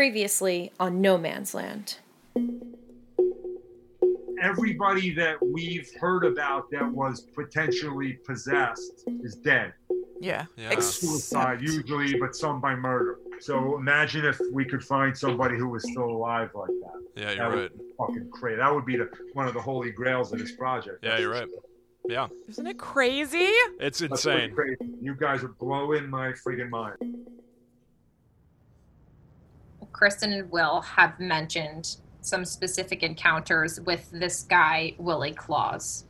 Previously on No Man's Land. Everybody that we've heard about that was potentially possessed is dead. Yeah. Yeah. Suicide, usually, but some by murder. So imagine if we could find somebody who was still alive like that. Yeah, That you're would right. be fucking crazy. That would be the, one of the holy grails of this project. Yeah, you're right. Yeah, Isn't it crazy? it's That's really insane. crazy. You guys are blowing my freaking mind. Kristen and Will have mentioned some specific encounters with this guy, Willie Claus.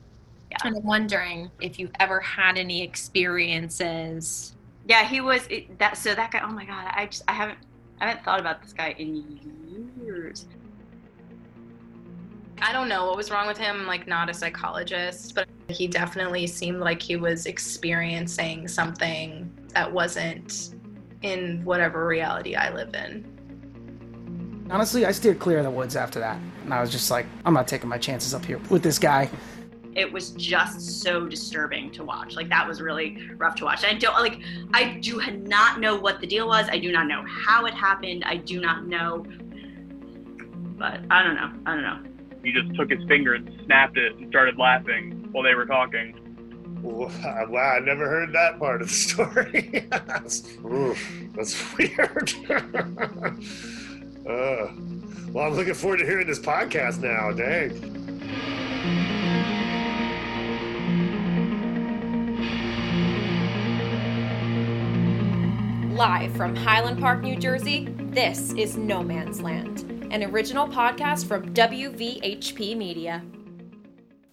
Yeah. And I'm wondering if you've ever had any experiences. Yeah, he was it, that. So that guy. Oh my god, I just I haven't I haven't thought about this guy in years. I don't know what was wrong with him, like not a psychologist, but he definitely seemed like he was experiencing something that wasn't in whatever reality I live in. Honestly, I steered clear of the woods after that. And I was just like, I'm not taking my chances up here with this guy. It was just so disturbing to watch. Like that was really rough to watch. I don't like. I do not know what the deal was. I do not know how it happened. I do not know. But I don't know. I don't know. He just took his finger and snapped it and started laughing while they were talking. Wow, I never heard that part of the story. Oof, that's weird. uh, well, I'm looking forward to hearing this podcast now. Dang. Live from Highland Park, New Jersey, this is No Man's Land, an original podcast from WVHP Media.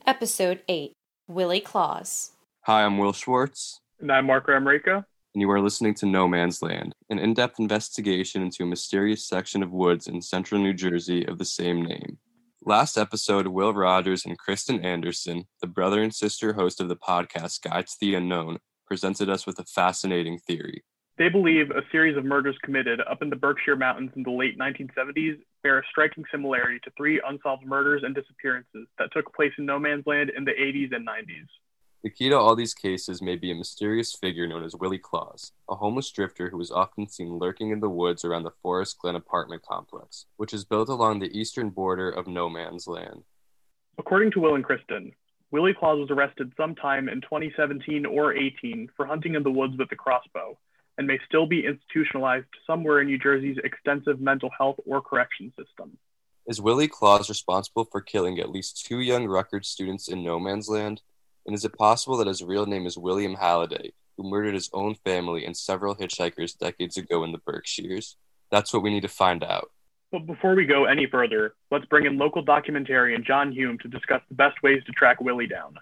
Episode 8 Willie Claus. Hi, I'm Will Schwartz, And I'm Mark Ramrica. And you are listening to No Man's Land, an in depth investigation into a mysterious section of woods in central New Jersey of the same name. Last episode, Will Rogers and Kristen Anderson, the brother and sister host of the podcast Guide to the Unknown, presented us with a fascinating theory. They believe a series of murders committed up in the Berkshire Mountains in the late 1970s bear a striking similarity to three unsolved murders and disappearances that took place in no man's land in the 80s and 90s. The key to all these cases may be a mysterious figure known as Willie Claus, a homeless drifter who is often seen lurking in the woods around the Forest Glen apartment complex, which is built along the eastern border of No Man's Land. According to Will and Kristen, Willie Claus was arrested sometime in 2017 or 18 for hunting in the woods with a crossbow and may still be institutionalized somewhere in New Jersey's extensive mental health or correction system. Is Willie Claus responsible for killing at least two young Rutgers students in No Man's Land? And is it possible that his real name is William Halliday, who murdered his own family and several hitchhikers decades ago in the Berkshires? That's what we need to find out. But before we go any further, let's bring in local documentarian John Hume to discuss the best ways to track Willie down.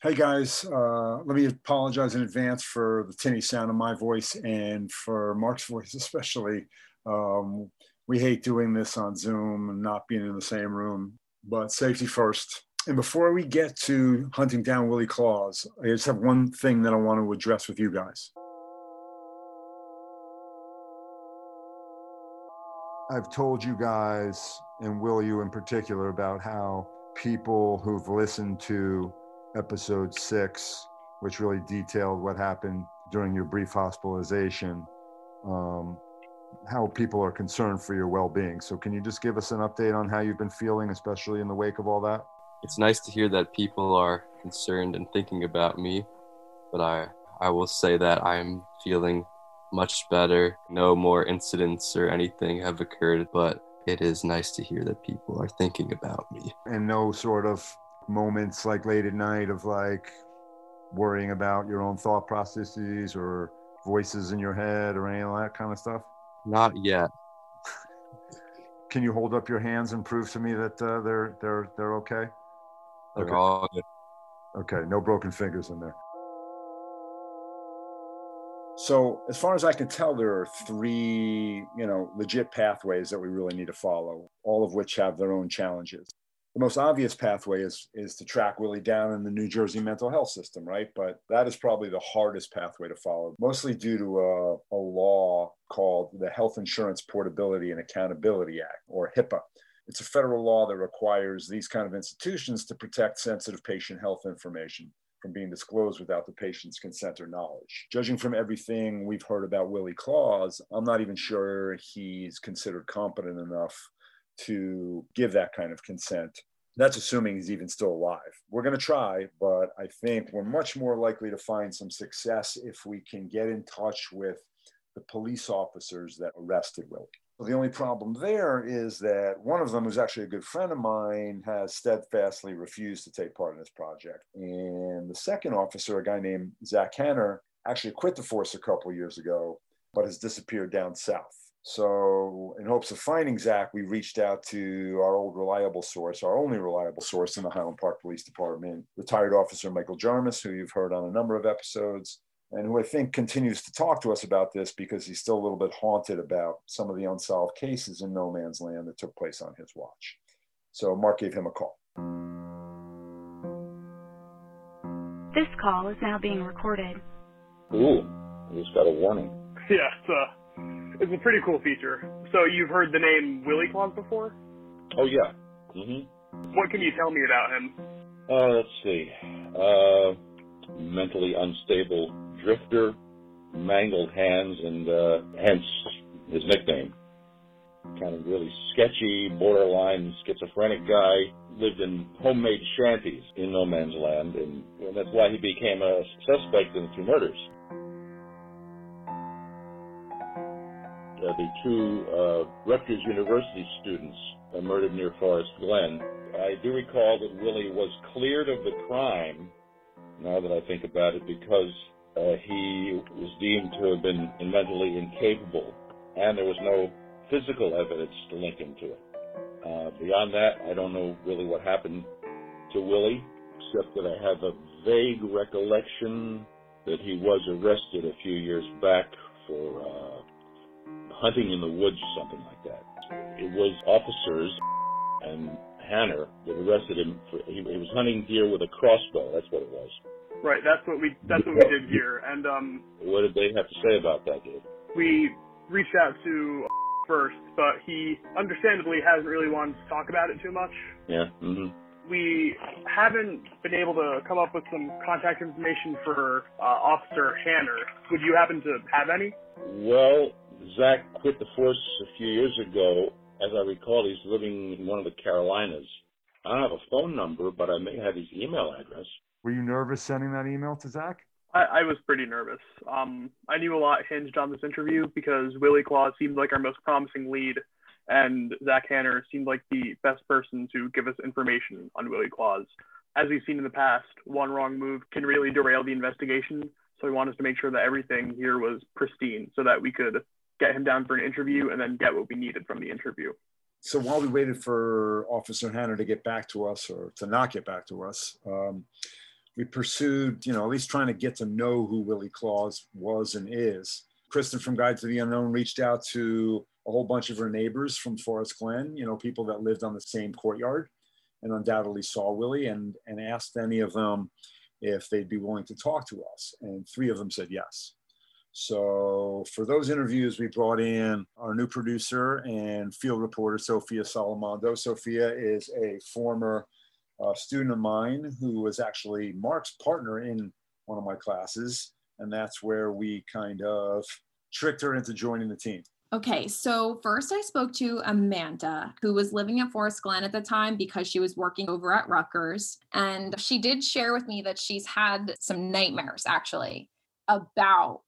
Hey guys, uh, let me apologize in advance for the tinny sound of my voice and for Mark's voice especially. Um, we hate doing this on Zoom and not being in the same room, but safety first. And before we get to hunting down Willie Claus, I just have one thing that I want to address with you guys. I've told you guys, and will you in particular, about how people who've listened to episode six, which really detailed what happened during your brief hospitalization, um, how people are concerned for your well being. So, can you just give us an update on how you've been feeling, especially in the wake of all that? It's nice to hear that people are concerned and thinking about me, but I, I will say that I'm feeling much better. No more incidents or anything have occurred, but it is nice to hear that people are thinking about me. And no sort of moments like late at night of like worrying about your own thought processes or voices in your head or any of that kind of stuff? Not yet. Can you hold up your hands and prove to me that uh, they're they're they're okay? They're Okay. all good. Okay, no broken fingers in there. So, as far as I can tell, there are three, you know, legit pathways that we really need to follow, all of which have their own challenges. The most obvious pathway is is to track Willie down in the New Jersey mental health system, right? But that is probably the hardest pathway to follow, mostly due to a, a law called the Health Insurance Portability and Accountability Act, or HIPAA. It's a federal law that requires these kind of institutions to protect sensitive patient health information from being disclosed without the patient's consent or knowledge. Judging from everything we've heard about Willie Claus, I'm not even sure he's considered competent enough to give that kind of consent. That's assuming he's even still alive. We're going to try, but I think we're much more likely to find some success if we can get in touch with the police officers that arrested Willie. The only problem there is that one of them, who's actually a good friend of mine, has steadfastly refused to take part in this project. And the second officer, a guy named Zach Hanner, actually quit the force a couple years ago, but has disappeared down south. So, in hopes of finding Zach, we reached out to our old reliable source, our only reliable source in the Highland Park Police Department, retired officer Michael Jarmus, who you've heard on a number of episodes, and who I think continues to talk to us about this because he's still a little bit haunted about some of the unsolved cases in no man's land that took place on his watch. So, Mark gave him a call. This call is now being recorded. Ooh, I just got a warning. Yeah, it's a, it's a pretty cool feature. So you've heard the name Willie Claus before? Oh yeah. Mhm. What can you tell me about him? Uh, let's see. Uh, mentally unstable drifter, mangled hands, and uh, hence his nickname. Kind of really sketchy, borderline schizophrenic guy. Lived in homemade shanties in no man's land, and, and that's why he became a suspect in the two murders. Uh, the two uh, Rutgers University students uh, murdered near Forest Glen. I do recall that Willie was cleared of the crime, now that I think about it, because uh, he was deemed to have been mentally incapable, and there was no physical evidence to link him to it. Uh, beyond that, I don't know really what happened to Willie, except that I have a vague recollection that he was arrested a few years back for uh, hunting in the woods or something like that. It was officers and Hanner that arrested him for he, he was hunting deer with a crossbow. That's what it was. Right, that's what we that's what we did here. And um, What did they have to say about that, Dave? we reached out to first, but he understandably hasn't really wanted to talk about it too much. Yeah. hmm We haven't been able to come up with some contact information for uh, Officer Hanner. Would you happen to have any? Well, Zach quit the force a few years ago. As I recall, he's living in one of the Carolinas. I don't have a phone number, but I may have his email address. Were you nervous sending that email to Zach? I, I was pretty nervous. Um, I knew a lot hinged on this interview because Willie Claus seemed like our most promising lead, and Zach Hanner seemed like the best person to give us information on Willie Claus. As we've seen in the past, one wrong move can really derail the investigation. So we wanted to make sure that everything here was pristine so that we could get him down for an interview and then get what we needed from the interview. So while we waited for Officer Hanner to get back to us or to not get back to us, um, we pursued, you know, at least trying to get to know who Willie Claus was and is. Kristen from Guide to the Unknown reached out to a whole bunch of her neighbors from Forest Glen, you know, people that lived on the same courtyard and undoubtedly saw Willie and, and asked any of them if they'd be willing to talk to us. And three of them said yes. So for those interviews, we brought in our new producer and field reporter, Sophia Salamando. Sophia is a former uh, student of mine who was actually Mark's partner in one of my classes. And that's where we kind of tricked her into joining the team. Okay, so first I spoke to Amanda, who was living at Forest Glen at the time because she was working over at Rutgers. And she did share with me that she's had some nightmares actually about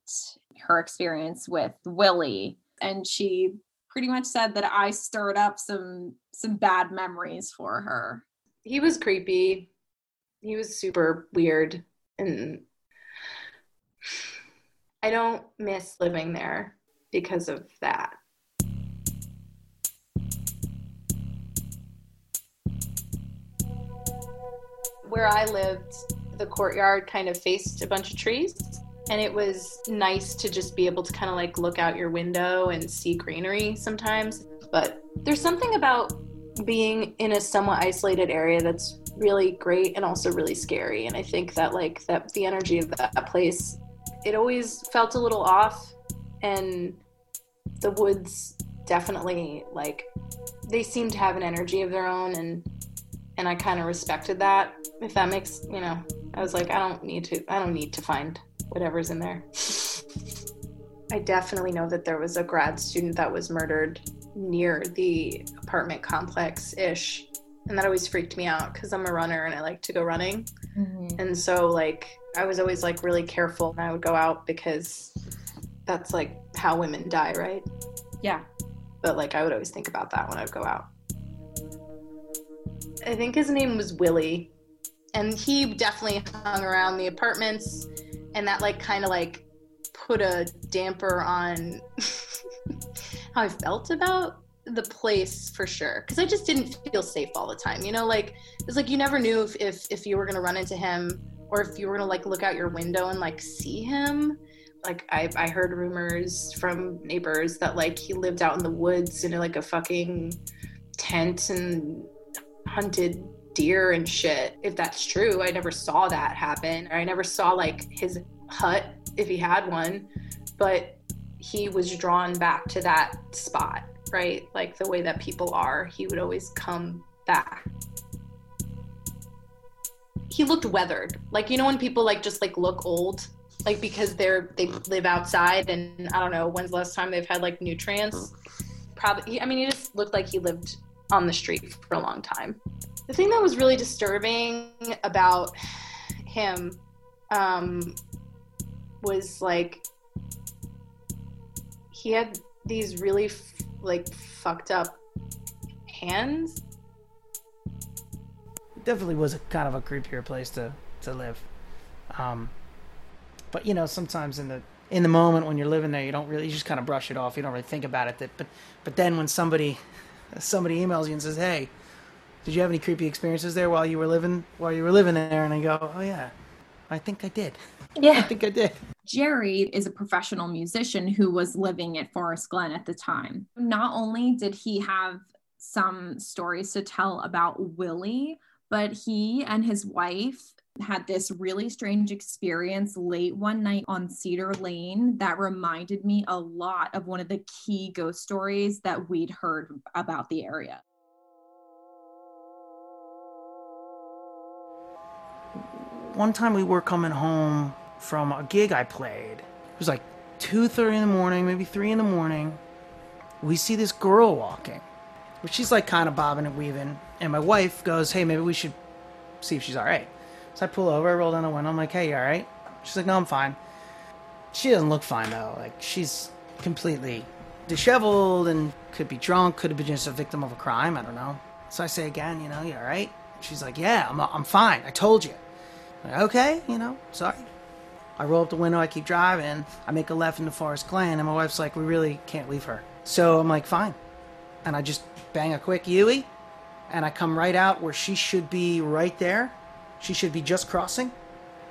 her experience with Willie. And she pretty much said that I stirred up some some bad memories for her. He was creepy. He was super weird and I don't miss living there because of that. Where I lived, the courtyard kind of faced a bunch of trees, and it was nice to just be able to kind of like look out your window and see greenery sometimes. But there's something about being in a somewhat isolated area that's really great and also really scary. And I think that like that the energy of that place, it always felt a little off and the woods definitely like they seem to have an energy of their own and and I kind of respected that if that makes you know I was like, I don't need to. I don't need to find whatever's in there. I definitely know that there was a grad student that was murdered near the apartment complex ish. And that always freaked me out because I'm a runner and I like to go running. Mm-hmm. And so, like, I was always like really careful when I would go out because that's like how women die, right? Yeah. But like, I would always think about that when I would go out. I think his name was Willie. And he definitely hung around the apartments. And that, like, kind of like put a damper on how I felt about the place for sure because I just didn't feel safe all the time. You know, like it's like you never knew if if, if you were gonna run into him or if you were gonna like look out your window and like see him. Like I I heard rumors from neighbors that like he lived out in the woods in like a fucking tent and hunted deer and shit. If that's true, I never saw that happen. I never saw like his hut if he had one, but he was drawn back to that spot, right? Like the way that people are, he would always come back. He looked weathered. Like you know when people like just like look old, like because they're they live outside and I don't know when's the last time they've had like nutrients. Probably I mean he just looked like he lived on the street for a long time. The thing that was really disturbing about him um, was like he had these really f- like fucked up hands. definitely was a kind of a creepier place to to live. Um, but you know, sometimes in the in the moment when you're living there, you don't really you just kind of brush it off. You don't really think about it. That, but but then when somebody somebody emails you and says, "Hey, did you have any creepy experiences there while you were living while you were living there?" and I go, "Oh yeah, I think I did. Yeah. I think I did." Jerry is a professional musician who was living at Forest Glen at the time. Not only did he have some stories to tell about Willie, but he and his wife had this really strange experience late one night on Cedar Lane that reminded me a lot of one of the key ghost stories that we'd heard about the area. one time we were coming home from a gig I played. It was like two thirty in the morning, maybe three in the morning. We see this girl walking, but she's like kind of bobbing and weaving. And my wife goes, "Hey, maybe we should see if she's all right." So I pull over, I roll down the window. I'm like, "Hey, you all right?" She's like, "No, I'm fine." She doesn't look fine though. Like she's completely disheveled and could be drunk, could have been just a victim of a crime. I don't know. So I say again, you know, you all right? She's like, "Yeah, I'm I'm fine. I told you." Like, okay, you know, sorry. I roll up the window, I keep driving, I make a left into Forest Glen, and my wife's like, we really can't leave her. So I'm like, fine. And I just bang a quick Yui, and I come right out where she should be right there. She should be just crossing.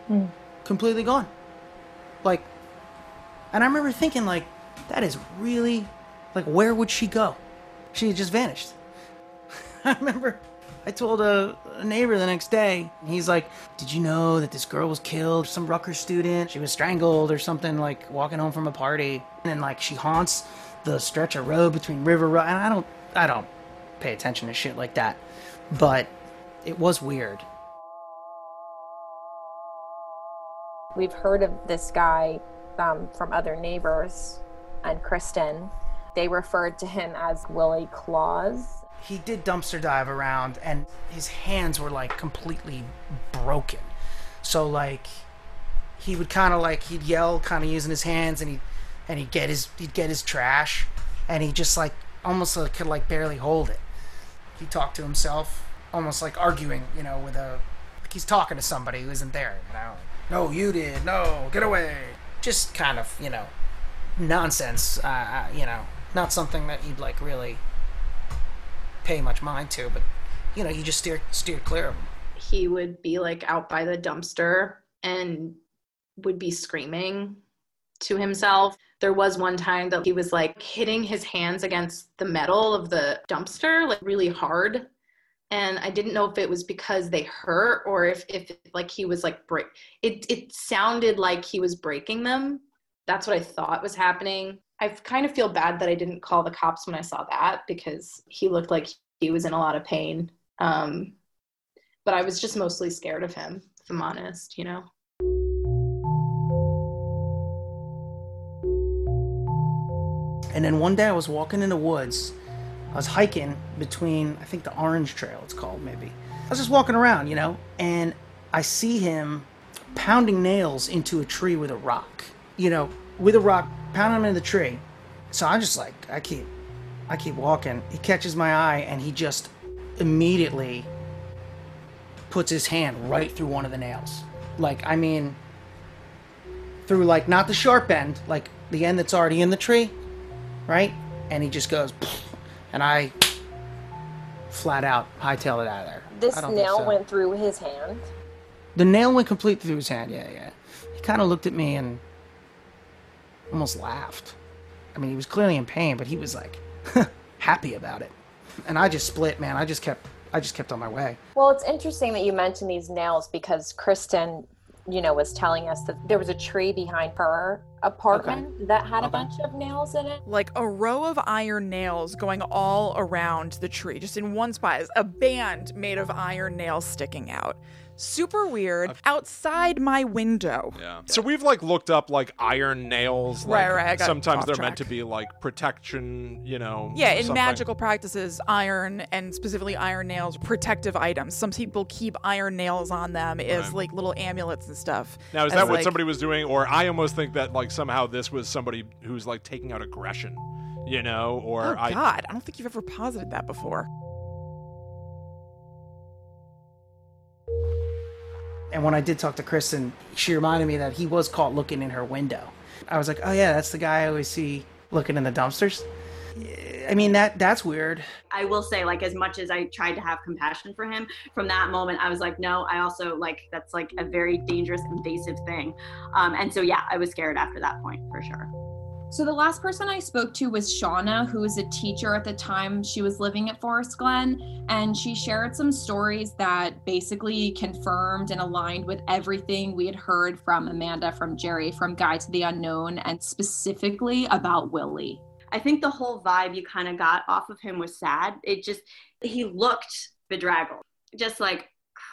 Hmm. Completely gone. Like, and I remember thinking, like, that is really, like, where would she go? She had just vanished. I remember I told a, a, neighbor the next day, he's like, Did you know that this girl was killed? Some Rutgers student. She was strangled or something, like walking home from a party. And like she haunts the stretch of road between River Road. And I don't, I don't pay attention to shit like that. But it was weird. We've heard of this guy um, from other neighbors and Kristen. They referred to him as Willie Claus he did dumpster dive around and his hands were like completely broken. So like he would kind of like he'd yell kind of using his hands and he and he'd get his he'd get his trash and he just like almost like, could like barely hold it. He talked to himself almost like arguing, you know, with a like he's talking to somebody who isn't there, you know. No, you did. No, get away. Just kind of, you know, nonsense, uh, you know, not something that you'd like really pay much mind to, but you know, you just steer steer clear of him. He would be like out by the dumpster and would be screaming to himself. There was one time that he was like hitting his hands against the metal of the dumpster like really hard. And I didn't know if it was because they hurt or if, if like he was like break it it sounded like he was breaking them. That's what I thought was happening. I kind of feel bad that I didn't call the cops when I saw that because he looked like he was in a lot of pain. Um, but I was just mostly scared of him keep them honest, you know? And then one day I was walking in the woods. I was hiking between, I think the Orange Trail, it's called maybe. I was just walking around, you know, and I see him pounding nails into a tree with a rock. You know, with a rock, pounding him into the tree. So I'm just like, I keep, I keep walking. He catches my eye, and he just immediately puts his hand right through one of the nails. Like, I mean, through like not the sharp end, like the end that's already in the tree, right? And he just goes, and I flat out hightail it out of there. This I don't think nail so. went through his hand. The nail went complete through his hand. Yeah, yeah. He kind of looked at me and almost laughed. I mean, he was clearly in pain, but he was like happy about it. And I just split, man. I just kept, I just kept on my way. Well, it's interesting that you mentioned these nails because Kristen, you know, was telling us that there was a tree behind her apartment that had a bunch of nails in it. Like a row of iron nails going all around the tree, just in one spot. A band made of iron nails sticking out. Super weird. Outside my window. Yeah. So we've like looked up like iron nails. Like, Right, right, Sometimes they're track. meant to be like protection. You know. Yeah, in something. magical practices, iron and specifically iron nails, protective items. Some people keep iron nails on them as Right. like little amulets and stuff. Now is that what like- somebody was doing, or I almost think that like somehow this was somebody who's like taking out aggression, you know, or Oh I. God, I don't think you've ever posited that before. And when I did talk to Kristen, she reminded me that he was caught looking in her window. I was like, oh yeah, that's the guy I always see looking in the dumpsters. I mean that that's weird. I will say, like, as much as I tried to have compassion for him, from that moment, I was like, no, I also like that's like a very dangerous, invasive thing. Um, and so, yeah, I was scared after that point for sure. So the last person I spoke to was Shauna, who was a teacher at the time she was living at Forest Glen, and she shared some stories that basically confirmed and aligned with everything we had heard from Amanda, from Jerry, from Guide to the Unknown, and specifically about Willie. I think the whole vibe you kind of got off of him was sad. It just, he looked bedraggled, just like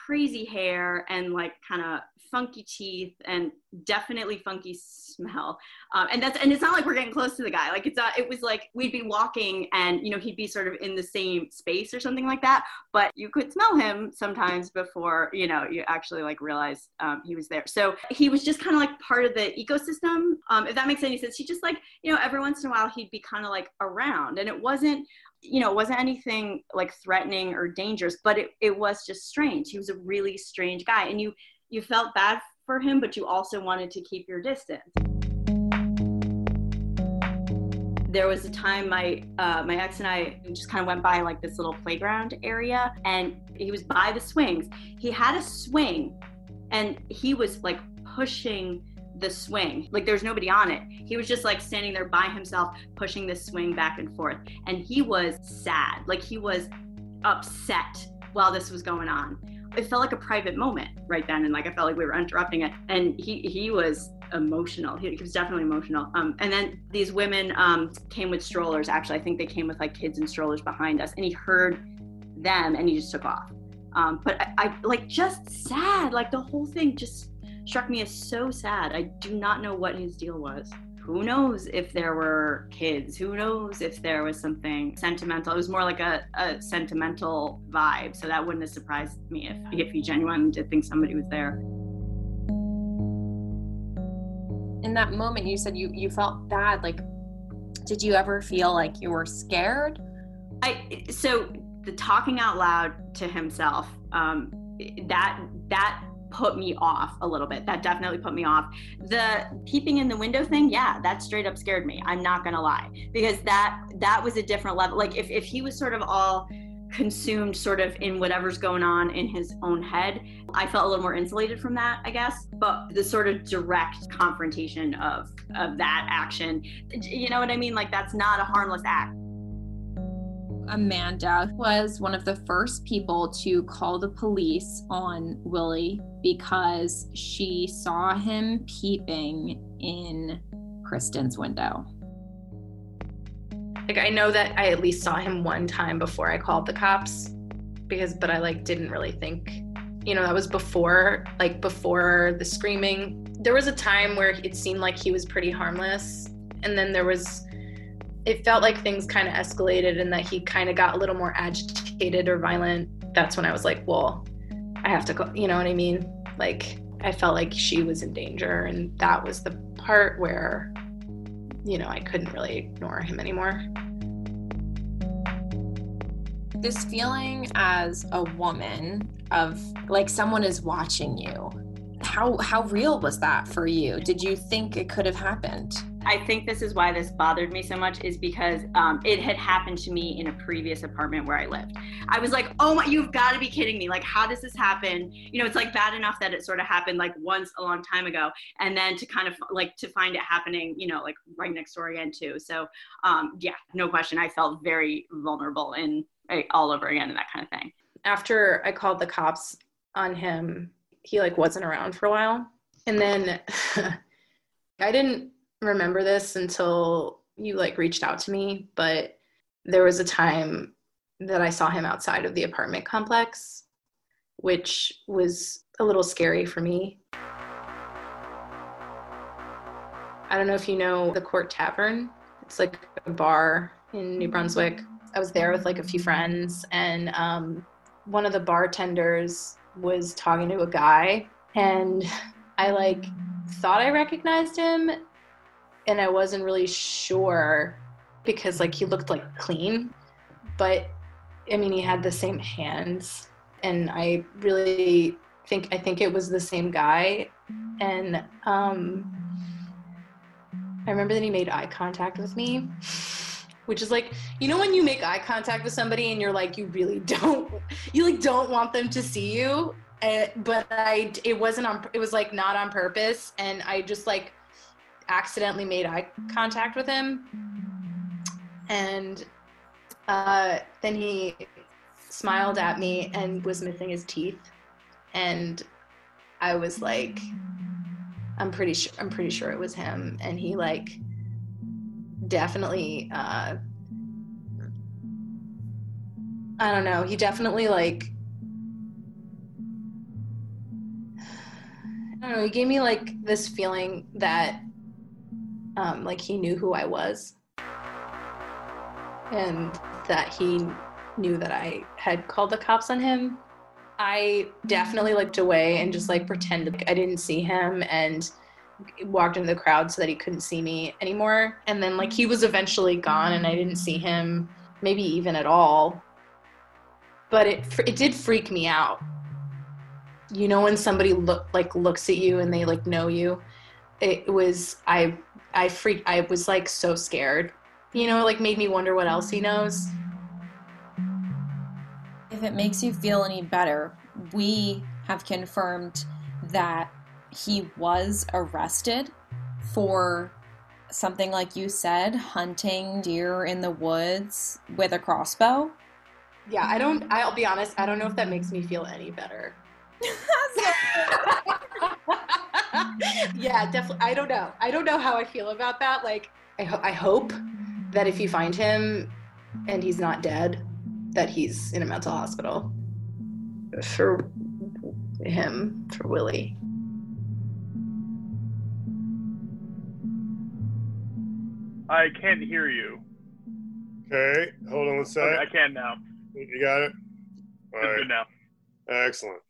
crazy hair and like kind of funky teeth and definitely funky smell. Um, and that's, and it's not like we're getting close to the guy. Like it's not, it was like we'd be walking and, you know, he'd be sort of in the same space or something like that. But you could smell him sometimes before, you know, you actually like realize um, he was there. So he was just kind of like part of the ecosystem. Um, if that makes any sense, he just like, you know, every once in a while he'd be kind of like around and it wasn't, you know, it wasn't anything like threatening or dangerous, but it, it was just strange. He was a really strange guy. And you, you felt bad for him, but you also wanted to keep your distance. There was a time my uh, my ex and I just kind of went by like this little playground area, and he was by the swings. He had a swing, and he was like pushing the swing. Like there's nobody on it. He was just like standing there by himself, pushing the swing back and forth. And he was sad. Like he was upset while this was going on. It felt like a private moment right then, and like I felt like we were interrupting it. And he he was emotional. He, he was definitely emotional. Um, and then these women um, came with strollers. Actually, I think they came with like kids and strollers behind us, and he heard them, and he just took off. Um, but I, I like just sad. Like the whole thing just struck me as so sad. I do not know what his deal was. Who knows if there were kids? Who knows if there was something sentimental? It was more like a, a sentimental vibe. So that wouldn't have surprised me if, if he genuinely did think somebody was there. In that moment, you said you you felt bad. Like, did you ever feel like you were scared? I so the talking out loud to himself um, that that put me off a little bit. That definitely put me off. The peeping in the window thing, yeah, that straight up scared me. I'm not gonna lie because that that was a different level. Like if if he was sort of all consumed sort of in whatever's going on in his own head. I felt a little more insulated from that, I guess. But the sort of direct confrontation of of that action, you know what I mean? Like that's not a harmless act. Amanda was one of the first people to call the police on Willie because she saw him peeping in Kristen's window. Like I know that I at least saw him one time before I called the cops because but I like didn't really think You know, that was before, like before the screaming. There was a time where it seemed like he was pretty harmless. And then there was, it felt like things kind of escalated and that he kind of got a little more agitated or violent. That's when I was like, well, I have to go, you know what I mean? Like, I felt like she was in danger. And that was the part where, you know, I couldn't really ignore him anymore. This feeling as a woman of like someone is watching you. How how real was that for you? Did you think it could have happened? I think this is why this bothered me so much is because um, it had happened to me in a previous apartment where I lived. I was like, oh my, you've got to be kidding me. Like, how does this happen? You know, it's like bad enough that it sort of happened like once a long time ago. And then to kind of like to find it happening, you know, like right next door again too. So um, yeah, no question. I felt very vulnerable and all over again and that kind of thing. After I called the cops on him, he like wasn't around for a while. And then I didn't remember this until you like reached out to me, but there was a time that I saw him outside of the apartment complex, which was a little scary for me. I don't know if you know the Court Tavern. It's like a bar in New Brunswick. I was there with like a few friends, and um, one of the bartenders was talking to a guy, and I like thought I recognized him, and I wasn't really sure because like he looked like clean, but I mean he had the same hands and I really think I think it was the same guy. And um I remember that he made eye contact with me which is like you know when you make eye contact with somebody and you're like you really don't you like don't want them to see you but I it wasn't on it was like not on purpose and I just like accidentally made eye contact with him. And uh, then he smiled at me and was missing his teeth. And I was like, I'm pretty sure I'm pretty sure it was him. And he like definitely uh, I don't know, he definitely like I don't know, he gave me like this feeling that um, like he knew who I was and that he knew that I had called the cops on him. I definitely looked away and just like pretended like I didn't see him and walked into the crowd so that he couldn't see me anymore. And then like he was eventually gone and I didn't see him maybe even at all. But it it did freak me out. You know when somebody look like looks at you and they like know you. It was I I freaked. I was like so scared. You know, like made me wonder what else he knows. If it makes you feel any better, we have confirmed that he was arrested for something like you said, hunting deer in the woods with a crossbow. Yeah, I don't. I'll be honest. I don't know if that makes me feel any better. yeah, definitely. I don't know. I don't know how I feel about that. Like, I, ho- I hope that if you find him and he's not dead, that he's in a mental hospital for him, for Willie. I can't hear you. Okay, hold on one second. Okay, I can now. You got it? All right. good now. Excellent.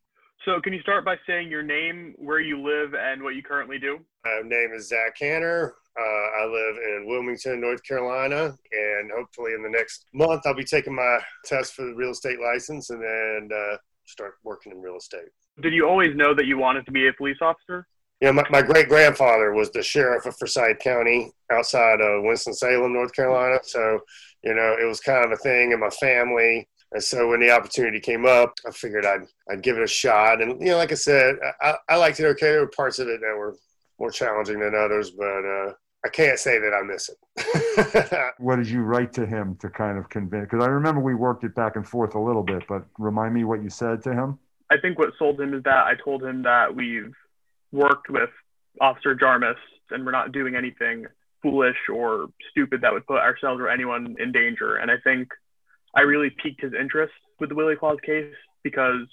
So, can you start by saying your name, where you live, and what you currently do? My name is Zach Hanner. Uh, I live in Wilmington, North Carolina, and hopefully in the next month I'll be taking my test for the real estate license and then uh, start working in real estate. Did you always know that you wanted to be a police officer? Yeah, my, my great grandfather was the sheriff of Forsyth County outside of Winston-Salem, North Carolina. So, you know, it was kind of a thing in my family. And so when the opportunity came up, I figured I'd I'd give it a shot. And you know, like I said, I, I liked it. Okay, there were parts of it that were more challenging than others, but uh, I can't say that I miss it. what did you write to him to kind of convince? Because I remember we worked it back and forth a little bit, but remind me what you said to him. I think what sold him is that I told him that we've worked with Officer Jarmus and we're not doing anything foolish or stupid that would put ourselves or anyone in danger. And I think I really piqued his interest with the Willie Claus case because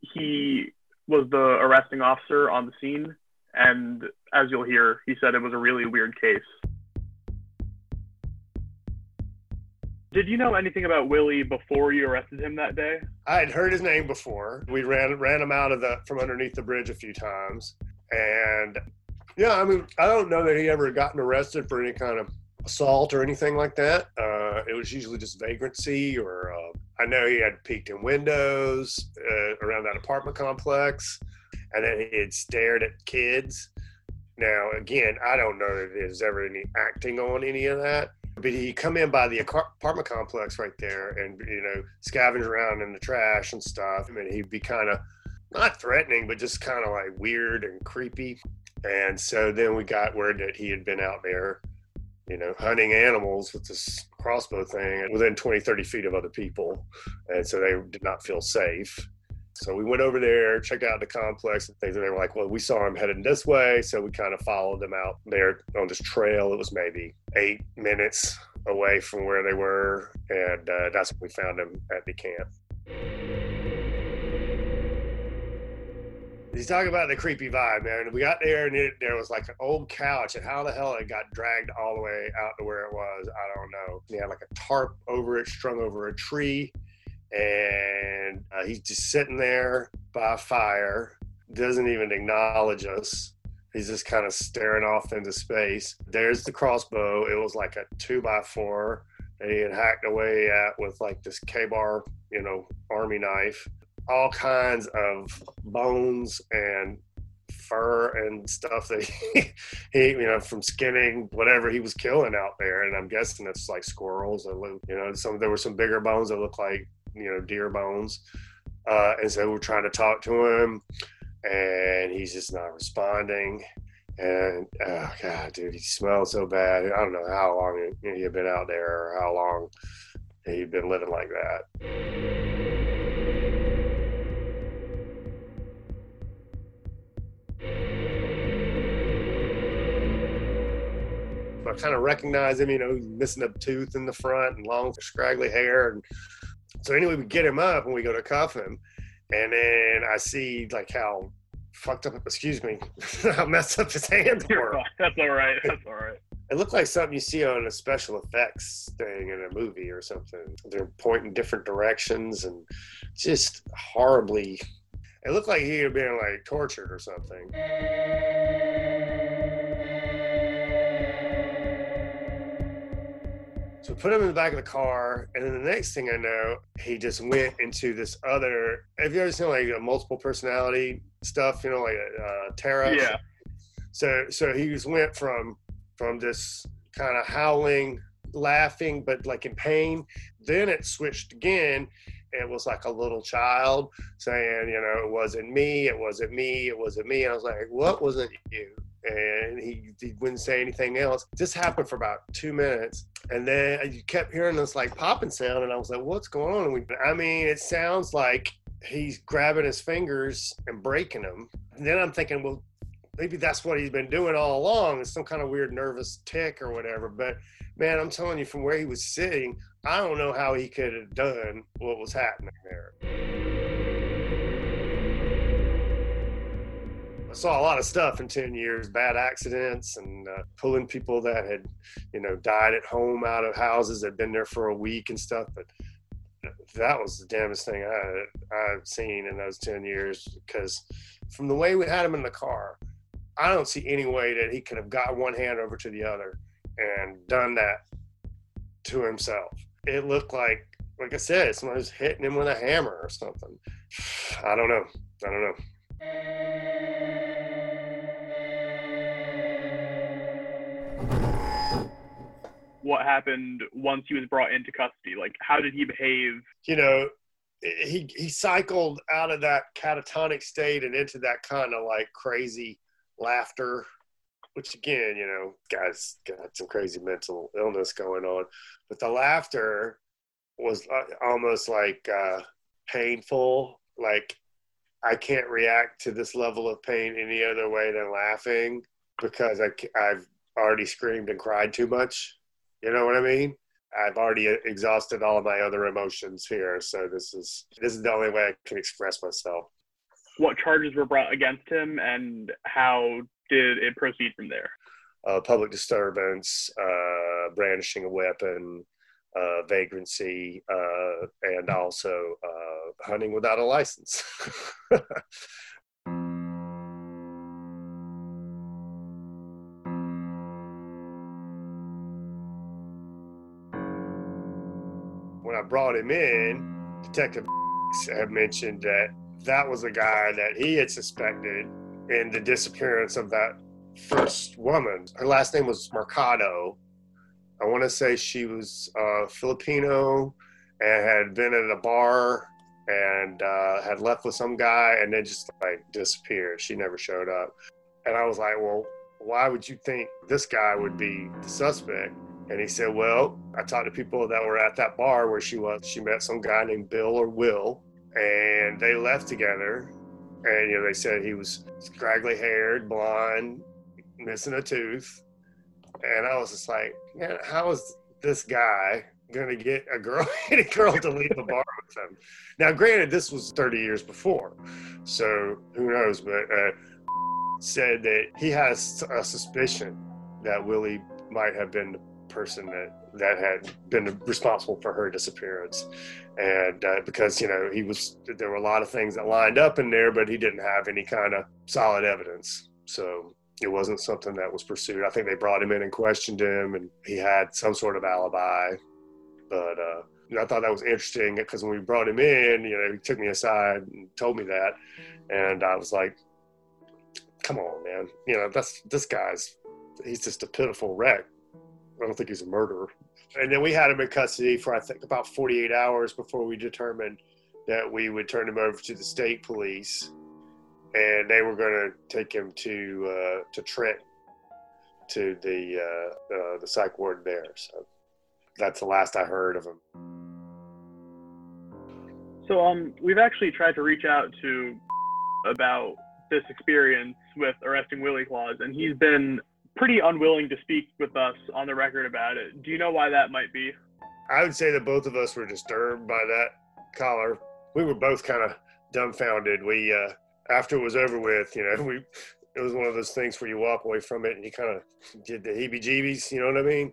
he was the arresting officer on the scene. And as you'll hear, he said it was a really weird case. Did you know anything about Willie before you arrested him that day? I had heard his name before. We ran ran him out of the from underneath the bridge a few times, and yeah, I mean, I don't know that he ever gotten arrested for any kind of assault or anything like that. Uh, it was usually just vagrancy, or uh, I know he had peeked in windows uh, around that apartment complex, and then he had stared at kids. Now, again, I don't know if there's ever any acting on any of that. But he'd come in by the apartment complex right there and, you know, scavenge around in the trash and stuff. I mean, he'd be kind of not threatening, but just kind of like weird and creepy. And so then we got word that he had been out there, you know, hunting animals with this crossbow thing within 20, 30 feet of other people. And so they did not feel safe. So we went over there, checked out the complex and things, and they were like, "Well, we saw him heading this way, so we kind of followed them out there on this trail. It was maybe eight minutes away from where they were, and uh, that's when we found him at the camp." He's talking about the creepy vibe, man. We got there, and it, there was like an old couch, and how the hell it got dragged all the way out to where it was, I don't know. He had like a tarp over it, strung over a tree and uh, he's just sitting there by a fire, doesn't even acknowledge us. He's just kind of staring off into space. There's the crossbow. It was like a two by four that he had hacked away at with like this KA-BAR, you know, army knife. All kinds of bones and fur and stuff that he, he, you know, from skinning whatever he was killing out there. And I'm guessing it's like squirrels. Or, you know, some there were some bigger bones that look like you know deer bones. Uh, and so we're trying to talk to him, and he's just not responding. And oh god, dude, he smelled so bad. I don't know how long he had been out there, or how long he'd been living like that. I kind of recognize him, you know, missing a tooth in the front and long, scraggly hair. And so anyway, we get him up and we go to cuff him, and then I see like how fucked up. Excuse me, how messed up his hands were. That's all right. That's all right. It looked like something you see on a special effects thing in a movie or something. They're pointing different directions and just horribly. It looked like he had been like tortured or something. So we put him in the back of the car, and then the next thing I know, he just went into this other. Have you ever seen like a multiple personality stuff? You know, like uh, Tara. Yeah. So so he just went from from this kind of howling, laughing, but like in pain. Then it switched again. It was like a little child saying, you know, it wasn't me, it wasn't me, it wasn't me. And I was like, what wasn't you? And he, he wouldn't say anything else. This happened for about two minutes, and then you kept hearing this like popping sound, and I was like, "What's going on?" And we, I mean, it sounds like he's grabbing his fingers and breaking them. And then I'm thinking, well, maybe that's what he's been doing all along. It's some kind of weird nervous tic or whatever. But man, I'm telling you, from where he was sitting, I don't know how he could have done what was happening there. I saw a lot of stuff in 10 years bad accidents and uh, pulling people that had you know died at home out of houses that had been there for a week and stuff but that was the damnest thing I, i've seen in those 10 years because from the way we had him in the car i don't see any way that he could have got one hand over to the other and done that to himself. It looked like like i said someone was hitting him with a hammer or something. I don't know. I don't know what happened once he was brought into custody? Like, how did he behave? You know, he he cycled out of that catatonic state and into that kind of like crazy laughter, which again, you know, guys got some crazy mental illness going on, but the laughter was uh, almost like uh, painful, like I can't react to this level of pain any other way than laughing because I, I've already screamed and cried too much. You know what I mean? I've already exhausted all of my other emotions here, so this is this is the only way I can express myself. What charges were brought against him, and how did it proceed from there? Uh, public disturbance, uh, brandishing a weapon, uh, vagrancy, uh, and also uh, hunting without a license. brought him in, Detective had mentioned that that was a guy that he had suspected in the disappearance of that first woman. Her last name was Mercado. I want to say she was uh, Filipino and had been at a bar and uh, had left with some guy and then just like disappeared. She never showed up. And I was like, well, why would you think this guy would be the suspect? And he said, well, I talked to people that were at that bar where she was. She met some guy named Bill or Will, and they left together. And, you know, they said he was scraggly haired, blonde, missing a tooth. And I was just like, man, how is this guy going to get a girl, any girl to leave the bar with him? Now, granted, this was 30 years before. So who knows? But uh, said that he has a suspicion that Willie might have been person that that had been responsible for her disappearance and uh, because you know he was there were a lot of things that lined up in there but he didn't have any kind of solid evidence so it wasn't something that was pursued i think they brought him in and questioned him and he had some sort of alibi but uh, I thought that was interesting because when we brought him in, you know, he took me aside and told me that, and I was like, "Come on, man! You know, that's this guy's. He's just a pitiful wreck. I don't think he's a murderer." And then we had him in custody for I think about 48 hours before we determined that we would turn him over to the state police, and they were going to take him to uh, to Trent, to the uh, uh, the psych ward there. So that's the last I heard of him. So um, we've actually tried to reach out to about this experience with arresting Willie Claus, and he's been pretty unwilling to speak with us on the record about it. Do you know why that might be? I would say that both of us were disturbed by that collar. We were both kind of dumbfounded. We uh, after it was over with, you know, we it was one of those things where you walk away from it and you kind of did the heebie-jeebies. You know what I mean?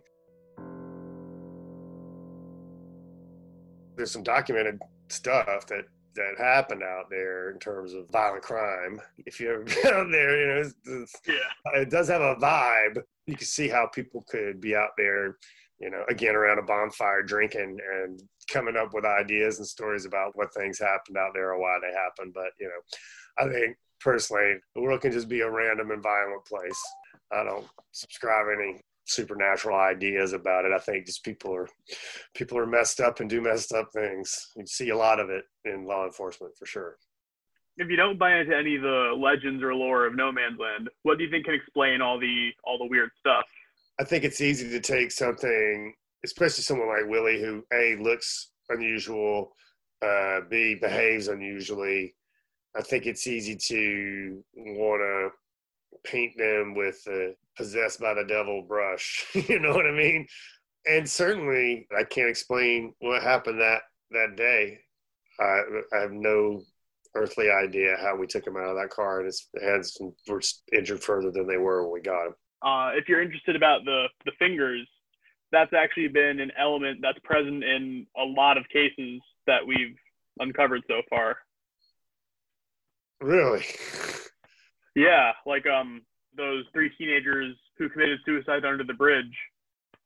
There's some documented stuff that that happened out there in terms of violent crime. If you ever been out there, you know, it's, it's, yeah. it does have a vibe. You can see how people could be out there, you know, again around a bonfire drinking and coming up with ideas and stories about what things happened out there or why they happened. But you know, I think personally, the world can just be a random and violent place. I don't subscribe any supernatural ideas about it. I think just people are people are messed up and do messed up things. You see a lot of it in law enforcement for sure. If you don't buy into any of the legends or lore of No Man's Land, what do you think can explain all the all the weird stuff? I think it's easy to take something, especially someone like Willie, who a looks unusual, uh, b behaves unusually. I think it's easy to want to paint them with uh, possessed by the devil brush. you know what I mean? And certainly, I can't explain what happened that that day. I, I have no earthly idea how we took him out of that car, and his hands were injured further than they were when we got him. Uh, if you're interested about the the fingers, that's actually been an element that's present in a lot of cases that we've uncovered so far. Really? Yeah, like um those three teenagers who committed suicide under the bridge.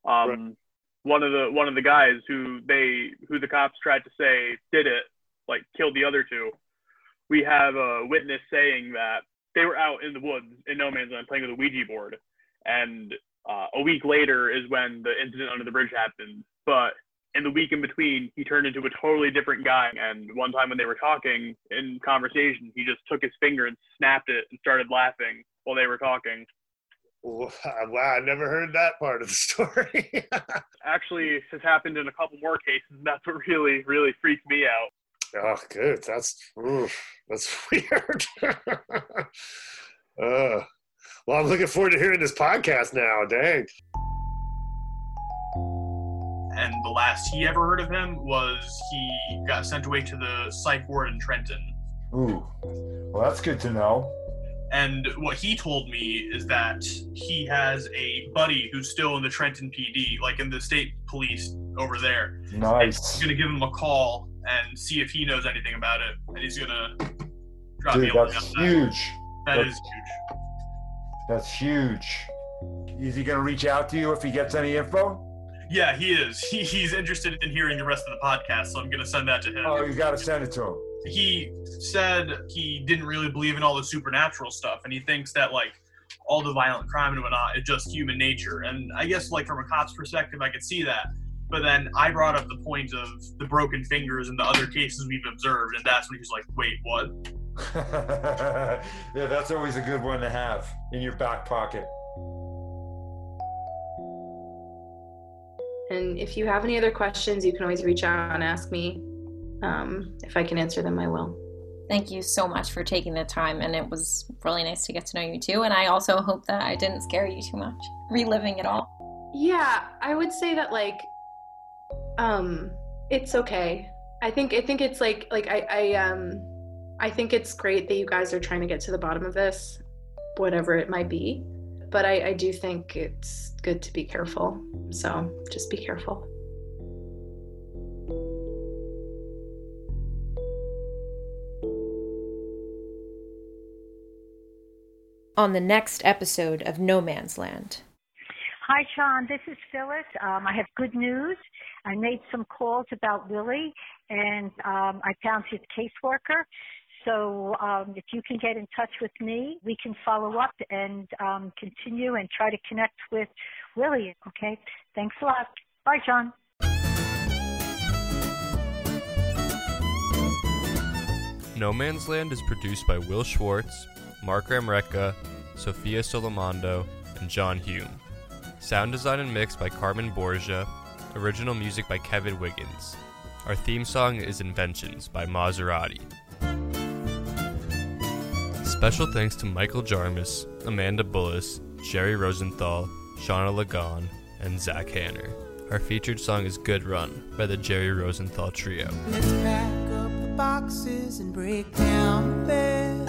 Um, right. one of the one of the guys who they who the cops tried to say did it, like killed the other two. We have a witness saying that they were out in the woods in no man's land playing with a Ouija board, and uh, a week later is when the incident under the bridge happened. But in the week in between, he turned into a totally different guy. And one time when they were talking in conversation, he just took his finger and snapped it and started laughing while they were talking. Wow, I never heard that part of the story. Actually, has happened in a couple more cases. And That's what really, really freaked me out. Oh, good. That's oof, that's weird. uh, well, I'm looking forward to hearing this podcast now. Dang. And the last he ever heard of him was he got sent away to the psych ward in Trenton Ooh, well, that's good to know. And what he told me is that he has a buddy who's still in the Trenton PD, like in the state police over there. Nice. He's gonna give him a call and see if he knows anything about it, and he's gonna drop me Dude, a line that's huge. That That's- is huge. That's huge. Is he going to reach out to you if he gets any info? Yeah, he is. He, he's interested in hearing the rest of the podcast, so I'm gonna send that to him. Oh, you got to send it to him. he said he didn't really believe in all the supernatural stuff and he thinks that like all the violent crime and whatnot is just human nature and i guess like from a cop's perspective i could see that but then i brought up the point of the broken fingers and the other cases we've observed and that's when he's like wait what yeah, that's always a good one to have in your back pocket. And if you have any other questions, you can always reach out and ask me. Um, if I can answer them, I will. Thank you so much for taking the time, and it was really nice to get to know you too. And I also hope that I didn't scare you too much, reliving it all. Yeah, I would say that like, um, it's okay. I think I think it's like like I I um I think it's great that you guys are trying to get to the bottom of this, whatever it might be. But I, I do think it's good to be careful. So just be careful. On the next episode of No Man's Land. Hi, Sean. This is Phyllis. Um, I have good news. I made some calls about Willie, and um, I found his caseworker. So um, if you can get in touch with me, we can follow up and um, continue and try to connect with Willie. Okay. Thanks a lot. Bye, John. No Man's Land is produced by Will Schwartz, Mark Ramrecka, Sophia Solomondo, and John Hume. Sound design and mix by Carmen Borgia. Original music by Kevin Wiggins. Our theme song is Inventions by Maserati. Special thanks to Michael Jarmus, Amanda Bullis, Jerry Rosenthal, Shauna Lagon, and Zach Hanner. Our featured song is Good Run by the Jerry Rosenthal Trio. Let's pack up the boxes and break down the bed.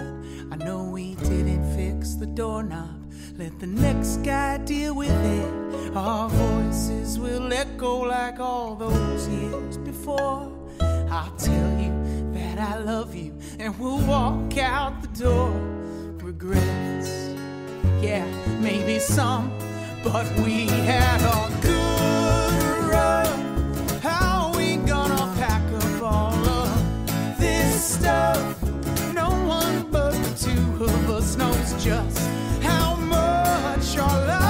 I know we didn't fix the doorknob. Let the next guy deal with it. Our voices will echo like all those years before. I'll tell you that I love you, and we'll walk out the door. Regrets, yeah, maybe some, but we had a good run. How we gonna pack up all of this stuff? No one but the two of us knows just how much our love.